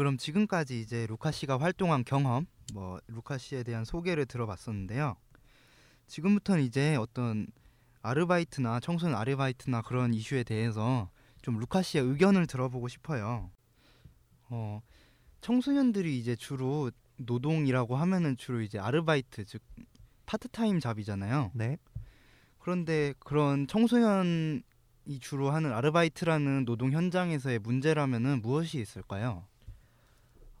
그럼 지금까지 이제 루카 씨가 활동한 경험, 뭐 루카 씨에 대한 소개를 들어봤었는데요. 지금부터는 이제 어떤 아르바이트나 청소년 아르바이트나 그런 이슈에 대해서 좀 루카 씨의 의견을 들어보고 싶어요. 어, 청소년들이 이제 주로 노동이라고 하면은 주로 이제 아르바이트 즉 part-time job이잖아요. 네. 그런데 그런 청소년이 주로 하는 아르바이트라는 노동 현장에서의 문제라면은 무엇이 있을까요?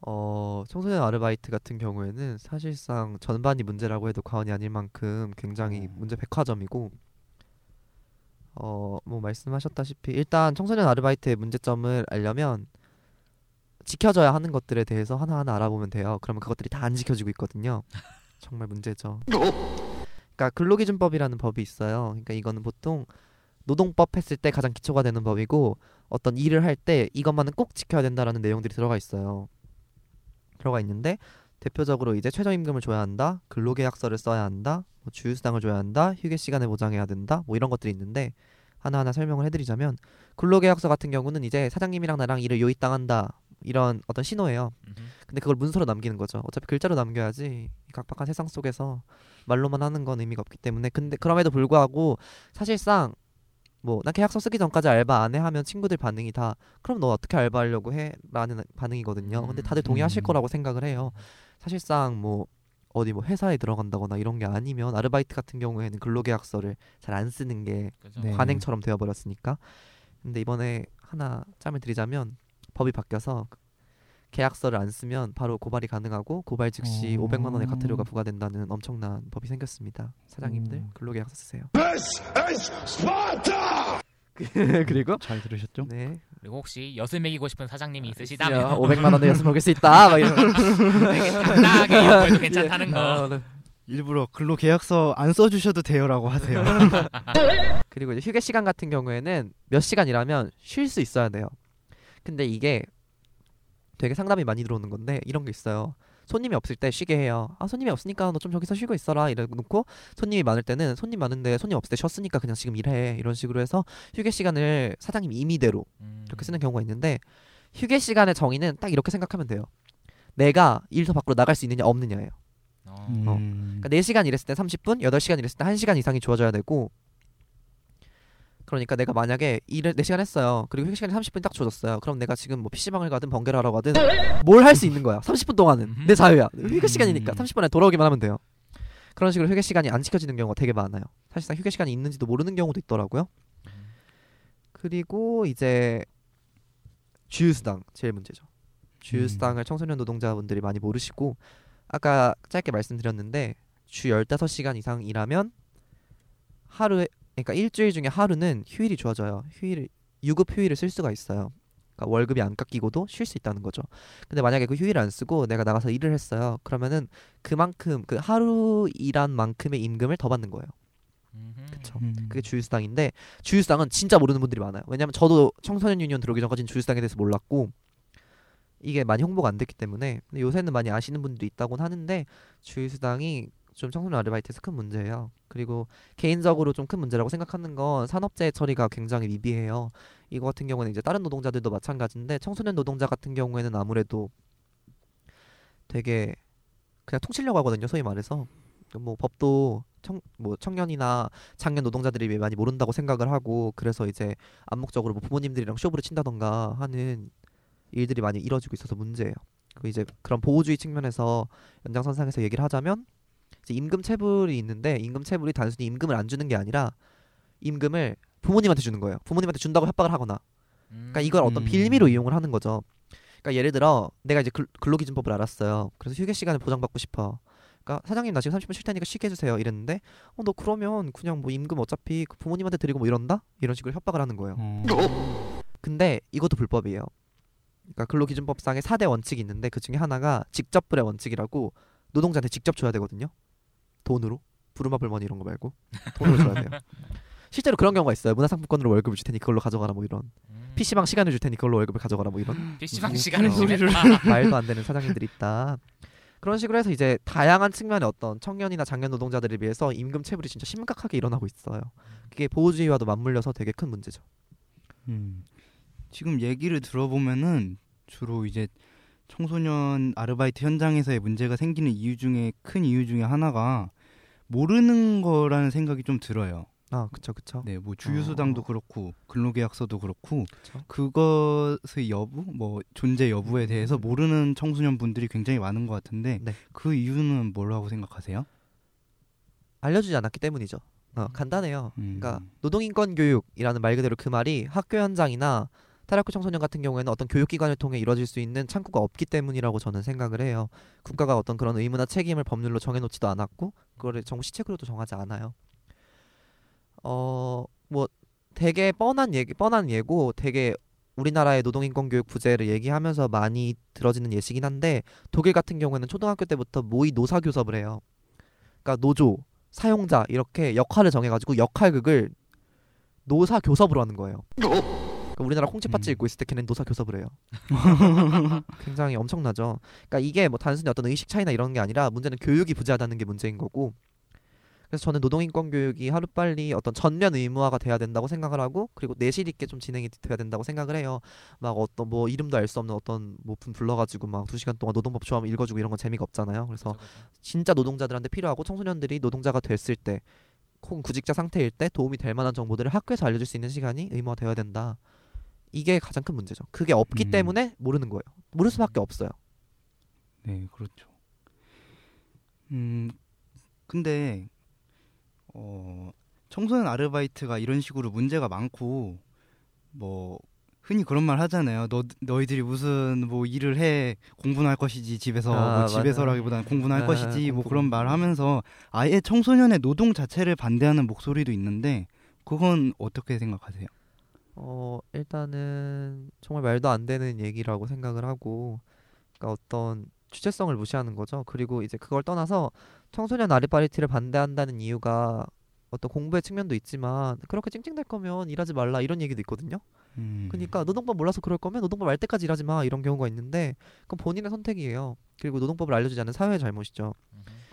어, 청소년 아르바이트 같은 경우에는 사실상 전반이 문제라고 해도 과언이 아닐 만큼 굉장히 어. 문제 백화점이고 어, 뭐 말씀하셨다시피 일단 청소년 아르바이트의 문제점을 알려면 지켜져야 하는 것들에 대해서 하나하나 알아보면 돼요. 그러면 그것들이 다 안 지켜지고 있거든요. 정말 문제죠. 그러니까 근로기준법이라는 법이 있어요. 그러니까 이거는 보통 노동법 했을 때 가장 기초가 되는 법이고 어떤 일을 할 때 이것만은 꼭 지켜야 된다라는 내용들이 들어가 있어요. 들어가 있는데 대표적으로 이제 최저임금을 줘야 한다, 근로계약서를 써야 한다, 뭐 주휴수당을 줘야 한다, 휴게 시간을 보장해야 된다, 뭐 이런 것들이 있는데 하나하나 설명을 해드리자면 근로계약서 같은 경우는 이제 사장님이랑 나랑 일을 요입당한다 이런 어떤 신호예요. 근데 그걸 문서로 남기는 거죠. 어차피 글자로 남겨야지 이 각박한 세상 속에서 말로만 하는 건 의미가 없기 때문에 근데 그럼에도 불구하고 사실상 뭐나 계약서 쓰기 전까지 알바 안 해 하면 친구들 반응이 다 그럼 너 어떻게 알바하려고 해 라는 반응이거든요. 근데 다들 동의하실 음. 거라고 생각을 해요. 사실상 뭐 어디 뭐 회사에 들어간다거나 이런 게 아니면 아르바이트 같은 경우에는 근로계약서를 잘 안 쓰는 게 그죠? 네. 관행처럼 되어버렸으니까. 근데 이번에 하나 짬을 드리자면 법이 바뀌어서 계약서를 안 쓰면 바로 고발이 가능하고 고발 즉시 어. 500만 원의 과태료가 부과된다는 엄청난 법이 생겼습니다. 사장님들 음. 근로계약서 쓰세요. This is Sparta! 그리고 잘 들으셨죠? 네, 그리고 혹시 엿을 먹이고 싶은 사장님이 야, 있으시다면 500만 원에 여섯 먹일 수 있다. 막 이런. 당당하게 연구해도 괜찮다는 거. 어, 네. 일부러 근로 계약서 안 써주셔도 돼요라고 하세요. 그리고 이제 휴게 시간 같은 경우에는 몇 시간 일하면 쉴 수 있어야 돼요. 근데 이게 되게 상담이 많이 들어오는 건데 이런 게 있어요. 손님이 없을 때 쉬게 해요. 아 손님이 없으니까 너 좀 저기서 쉬고 있어라 이래 놓고 손님이 많을 때는 손님 많은데 손님 없을 때 쉬었으니까 그냥 지금 일해 이런 식으로 해서 휴게 시간을 사장님이 임의대로 음. 이렇게 쓰는 경우가 있는데 휴게 시간의 정의는 딱 이렇게 생각하면 돼요. 내가 일터 밖으로 나갈 수 있느냐 없느냐예요. 어. 음. 그러니까 4시간 일했을 때 30분, 8시간 일했을 때 1시간 이상이 주어져야 되고 그러니까 내가 만약에 일을 4시간 했어요. 그리고 휴게 시간이 30분 딱 주어졌어요. 그럼 내가 지금 뭐 PC방을 가든 번개를 하러 가든 뭘 할 수 있는 거야. 30분 동안은 음흠. 내 자유야. 휴게 시간이니까 음. 30분에 돌아오기만 하면 돼요. 그런 식으로 휴게 시간이 안 지켜지는 경우가 되게 많아요. 사실상 휴게 시간이 있는지도 모르는 경우도 있더라고요. 그리고 이제 주휴수당 제일 문제죠. 주휴수당을 청소년 노동자분들이 많이 모르시고 아까 짧게 말씀드렸는데 주 15시간 이상 일하면 하루에 그러니까 일주일 중에 하루는 휴일이 주어져요. 휴일 유급 휴일을 쓸 수가 있어요. 그러니까 월급이 안 깎이고도 쉴 수 있다는 거죠. 근데 만약에 그 휴일을 안 쓰고 내가 나가서 일을 했어요. 그러면은 그만큼 그 하루 일한 만큼의 임금을 더 받는 거예요. 그쵸. 음. 그게 주휴수당인데 주휴수당은 진짜 모르는 분들이 많아요. 왜냐면 저도 청소년 유니온 들어오기 전까지는 주휴수당에 대해서 몰랐고 이게 많이 홍보가 안 됐기 때문에 근데 요새는 많이 아시는 분들도 있다곤 하는데 주휴수당이 좀 청소년 아르바이트에서 큰 문제예요. 그리고 개인적으로 좀 큰 문제라고 생각하는 건 산업재해 처리가 굉장히 미비해요. 이거 같은 경우는 이제 다른 노동자들도 마찬가지인데 청소년 노동자 같은 경우에는 아무래도 되게 그냥 통치려고 하거든요. 소위 말해서 뭐 법도 청, 뭐 청년이나 장년 노동자들이 많이 모른다고 생각을 하고 그래서 이제 암묵적으로 뭐 부모님들이랑 쇼부를 친다던가 하는 일들이 많이 이뤄지고 있어서 문제예요. 그 이제 그런 보호주의 측면에서 연장선상에서 얘기를 하자면 임금 체불이 있는데 임금 체불이 단순히 임금을 안 주는 게 아니라 임금을 부모님한테 주는 거예요. 부모님한테 준다고 협박을 하거나 그러니까 이걸 어떤 음. 빌미로 이용을 하는 거죠. 그러니까 예를 들어 내가 이제 근- 근로기준법을 알았어요. 그래서 휴게 시간을 보장받고 싶어. 그러니까 사장님 나 지금 30분 쉴 테니까 쉬게 해주세요. 이랬는데 어 너 그러면 그냥 뭐 임금 어차피 그 부모님한테 드리고 뭐 이런다? 이런 식으로 협박을 하는 거예요. 어. 근데 이것도 불법이에요. 그러니까 근로기준법상에 4대 원칙이 있는데 그 중에 하나가 직접불의 원칙이라고 노동자한테 직접 줘야 되거든요. 돈으로 부르마 불머니 이런 거 말고 돈으로 줘야 돼요. 실제로 그런 경우가 있어요. 문화상품권으로 월급을 줄 테니 그걸로 가져가라 뭐 이런. 음. PC방 시간을 줄 테니 그걸로 월급을 가져가라 뭐 이런. PC방 시간을 소리를. 말도 안 되는 사장님들이 있다. 그런 식으로 해서 이제 다양한 측면의 어떤 청년이나 장년 노동자들에 비해서 임금 체불이 진짜 심각하게 일어나고 있어요. 그게 보호주의와도 맞물려서 되게 큰 문제죠. 음. 지금 얘기를 들어보면은 주로 이제 청소년 아르바이트 현장에서의 문제가 생기는 이유 중에 큰 이유 중에 하나가 모르는 거라는 생각이 좀 들어요. 아 그쵸 그쵸. 네, 뭐 주유수당도 어. 그렇고 근로계약서도 그렇고 그쵸. 그것의 여부, 뭐 존재 여부에 대해서 모르는 청소년 분들이 굉장히 많은 것 같은데 네. 그 이유는 뭐라고 생각하세요? 알려주지 않았기 때문이죠. 어, 간단해요. 음. 그러니까 노동인권 교육이라는 말 그대로 그 말이 학교 현장이나 탈학교 청소년 같은 경우에는 어떤 교육기관을 통해 이루어질 수 있는 창구가 없기 때문이라고 저는 생각을 해요. 국가가 어떤 그런 의무나 책임을 법률로 정해놓지도 않았고 그거를 정부 시책으로도 정하지 않아요. 어 뭐 되게 뻔한 얘기 뻔한 예고 되게 우리나라의 노동인권 교육 부재를 얘기하면서 많이 들어지는 예시긴 한데 독일 같은 경우에는 초등학교 때부터 모의 노사 교섭을 해요. 그러니까 노조, 사용자 이렇게 역할을 정해가지고 역할극을 노사 교섭으로 하는 거예요. 그러니까 우리나라 콩치팥집 음. 읽고 있을 때 걔는 노사 교섭을 해요. 굉장히 엄청나죠. 그러니까 이게 뭐 단순히 어떤 의식 차이나 이런 게 아니라 문제는 교육이 부재하다는 게 문제인 거고. 그래서 저는 노동인권 교육이 하루빨리 어떤 전면 의무화가 돼야 된다고 생각을 하고 그리고 내실 있게 좀 진행이 돼야 된다고 생각을 해요. 막 어떤 뭐 이름도 알 수 없는 어떤 뭐 분 불러가지고 막 두 시간 동안 노동법 조항 읽어주고 이런 건 재미가 없잖아요. 그래서 진짜 노동자들한테 필요하고 청소년들이 노동자가 됐을 때 혹은 구직자 상태일 때 도움이 될 만한 정보들을 학교에서 알려줄 수 있는 시간이 의무화되어야 된다. 이게 가장 큰 문제죠. 그게 없기 음. 때문에 모르는 거예요. 모를 수밖에 없어요. 네, 그렇죠. 음, 근데 어, 청소년 아르바이트가 이런 식으로 문제가 많고 뭐 흔히 그런 말 하잖아요. 너 너희들이 무슨 뭐 일을 해 공부나 할 것이지 집에서 아, 뭐 집에서라기보다는 공부나 할 아, 것이지 뭐 공부. 그런 말 하면서 아예 청소년의 노동 자체를 반대하는 목소리도 있는데 그건 어떻게 생각하세요? 어 일단은 정말 말도 안 되는 얘기라고 생각을 하고 그러니까 어떤 주체성을 무시하는 거죠. 그리고 이제 그걸 떠나서 청소년 아르바이트를 반대한다는 이유가 어떤 공부의 측면도 있지만 그렇게 찡찡댈 거면 일하지 말라 이런 얘기도 있거든요. 음, 그러니까 노동법 몰라서 그럴 거면 노동법 알 때까지 일하지 마 이런 경우가 있는데 그건 본인의 선택이에요. 그리고 노동법을 알려주지 않는 사회의 잘못이죠.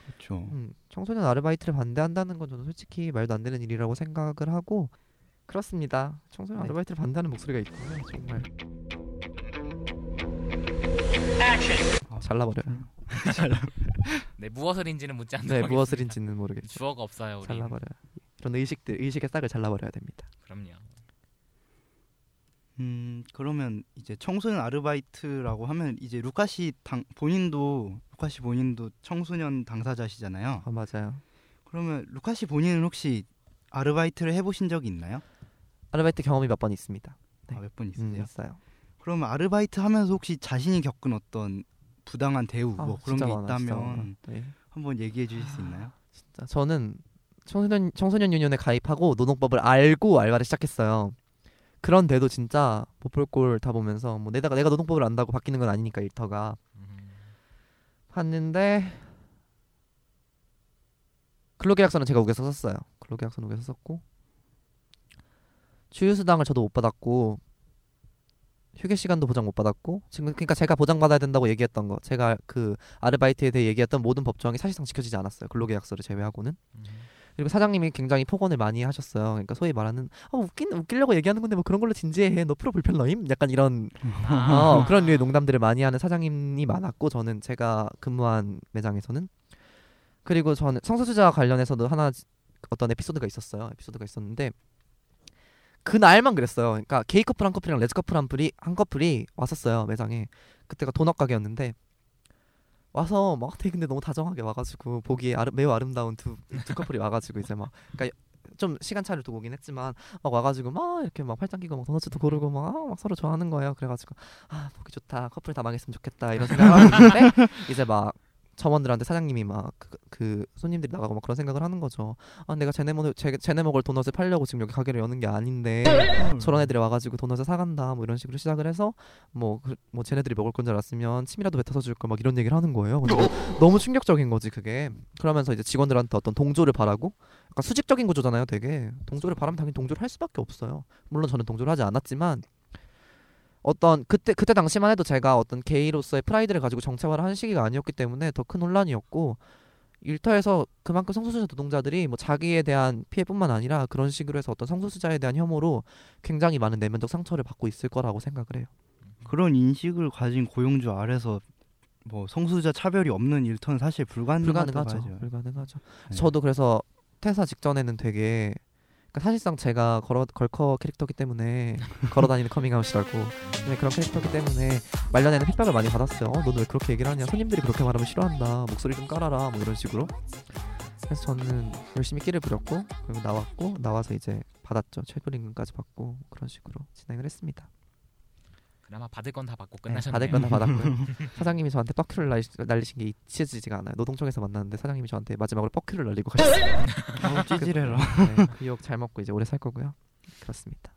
그렇죠. 음, 청소년 아르바이트를 반대한다는 건 저는 솔직히 말도 안 되는 일이라고 생각을 하고 그렇습니다. 청소년 네. 아르바이트를 반대하는 목소리가 있군요. 정말 아, 잘라버려요. 네 무엇을인지는 묻지 않는 네 무엇을인지는 모르겠죠. 주어가 없어요 우리. 잘라버려요. 이런 의식들 의식의 싹을 잘라버려야 됩니다. 그럼요. 음 그러면 이제 청소년 아르바이트라고 하면 이제 루카 씨 당, 본인도 루카 씨 본인도 청소년 당사자시잖아요. 아 맞아요. 그러면 루카 씨 본인은 혹시 아르바이트를 해보신 적이 있나요? 아르바이트 경험이 몇 번 있습니다. 네. 아, 몇번 음, 있으세요? 있어요. 그러면 아르바이트 하면서 혹시 자신이 겪은 어떤 부당한 대우 아, 뭐 그런 게 많아. 있다면 네. 한번 얘기해 주실 수 있나요? 진짜 저는 청소년 청소년 유니온에 가입하고 노동법을 알고 알바를 시작했어요. 그런데도 진짜 못 볼 꼴 다 보면서 뭐 내가 내가 노동법을 안다고 바뀌는 건 아니니까 일터가 음. 봤는데 근로계약서는 제가 우겨서 썼어요. 근로계약서는 우겨서 썼고 주휴수당을 저도 못 받았고 휴게 시간도 보장 못 받았고 지금 그러니까 제가 보장 받아야 된다고 얘기했던 거 제가 그 아르바이트에 대해 얘기했던 모든 법조항이 사실상 지켜지지 않았어요. 근로계약서를 제외하고는 음. 그리고 사장님이 굉장히 폭언을 많이 하셨어요. 그러니까 소위 말하는 어, 웃긴 웃기려고 얘기하는 건데 뭐 그런 걸로 진지해. 너 프로 불편러임? 약간 이런 어, 그런 류의 농담들을 많이 하는 사장님이 많았고 저는 제가 근무한 매장에서는 그리고 저는 성소수자 관련해서도 하나 어떤 에피소드가 있었어요. 에피소드가 있었는데 그 날만 그랬어요. 그러니까 게이 커플 한 커플이랑 레즈 커플 한 커플이 한 커플이 왔었어요 매장에. 그때가 도넛 가게였는데 와서 막 되게 근데 너무 다정하게 와가지고 보기에 아름, 매우 아름다운 두, 두 커플이 와가지고 이제 막 그러니까 좀 시간 차를 두고 오긴 했지만 막 와가지고 막 이렇게 막 팔짱 끼고 막 도넛도 고르고 막, 아, 막 서로 좋아하는 거예요. 그래가지고 아 보기 좋다 커플 다 망했으면 좋겠다 이런 생각을 하고 있는데 이제 막 점원들한테 사장님이 막그 손님들이 나가고 막 그런 생각을 하는 거죠. 아 내가 쟤네 먹을 쟤, 쟤네 먹을 도넛을 팔려고 지금 여기 가게를 여는 게 아닌데 저런 애들이 와가지고 도넛을 사간다 뭐 이런 식으로 시작을 해서 뭐뭐 쟤네들이 먹을 건 줄 알았으면 침이라도 뱉어서 줄 걸 막 이런 얘기를 하는 거예요. 근데 너무 충격적인 거지 그게. 그러면서 이제 직원들한테 어떤 동조를 바라고 약간 수직적인 구조잖아요. 되게 동조를 바라면 당연히 동조를 할 수밖에 없어요. 물론 저는 동조를 하지 않았지만 어떤 그때 그때 당시만 해도 제가 어떤 게이로서의 프라이드를 가지고 정체화를 한 시기가 아니었기 때문에 더 큰 혼란이었고 일터에서 그만큼 성소수자 노동자들이 뭐 자기에 대한 피해뿐만 아니라 그런 식으로 해서 어떤 성소수자에 대한 혐오로 굉장히 많은 내면적 상처를 받고 있을 거라고 생각을 해요. 그런 인식을 가진 고용주 아래서 뭐 성소수자 차별이 없는 일터는 사실 불가능하죠. 하죠. 불가능하죠. 네. 저도 그래서 퇴사 직전에는 되게 그러니까 사실상 제가 걸어, 걸커 캐릭터기 때문에 걸어다니는 커밍아웃이라고 네, 그런 캐릭터기 때문에 말년에는 핍박을 많이 받았어요. 어, 너는 왜 그렇게 얘기를 하냐? 손님들이 그렇게 말하면 싫어한다. 목소리 좀 깔아라. 뭐 이런 식으로. 그래서 저는 열심히 끼를 부렸고 그리고 나왔고 나와서 이제 받았죠. 체불 임금까지 받고 그런 식으로 진행을 했습니다. 그나마 받을 건 다 받고 네, 끝나셨네요. 받을 건 다 받았고요. 사장님이 저한테 뻑큐를 날리, 날리신 게 잊혀지지가 않아요. 노동청에서 만났는데 사장님이 저한테 마지막으로 뻑큐를 날리고 가셨어요. 어, 찌질해라. 네, 그 욕 잘 먹고 이제 오래 살 거고요. 그렇습니다.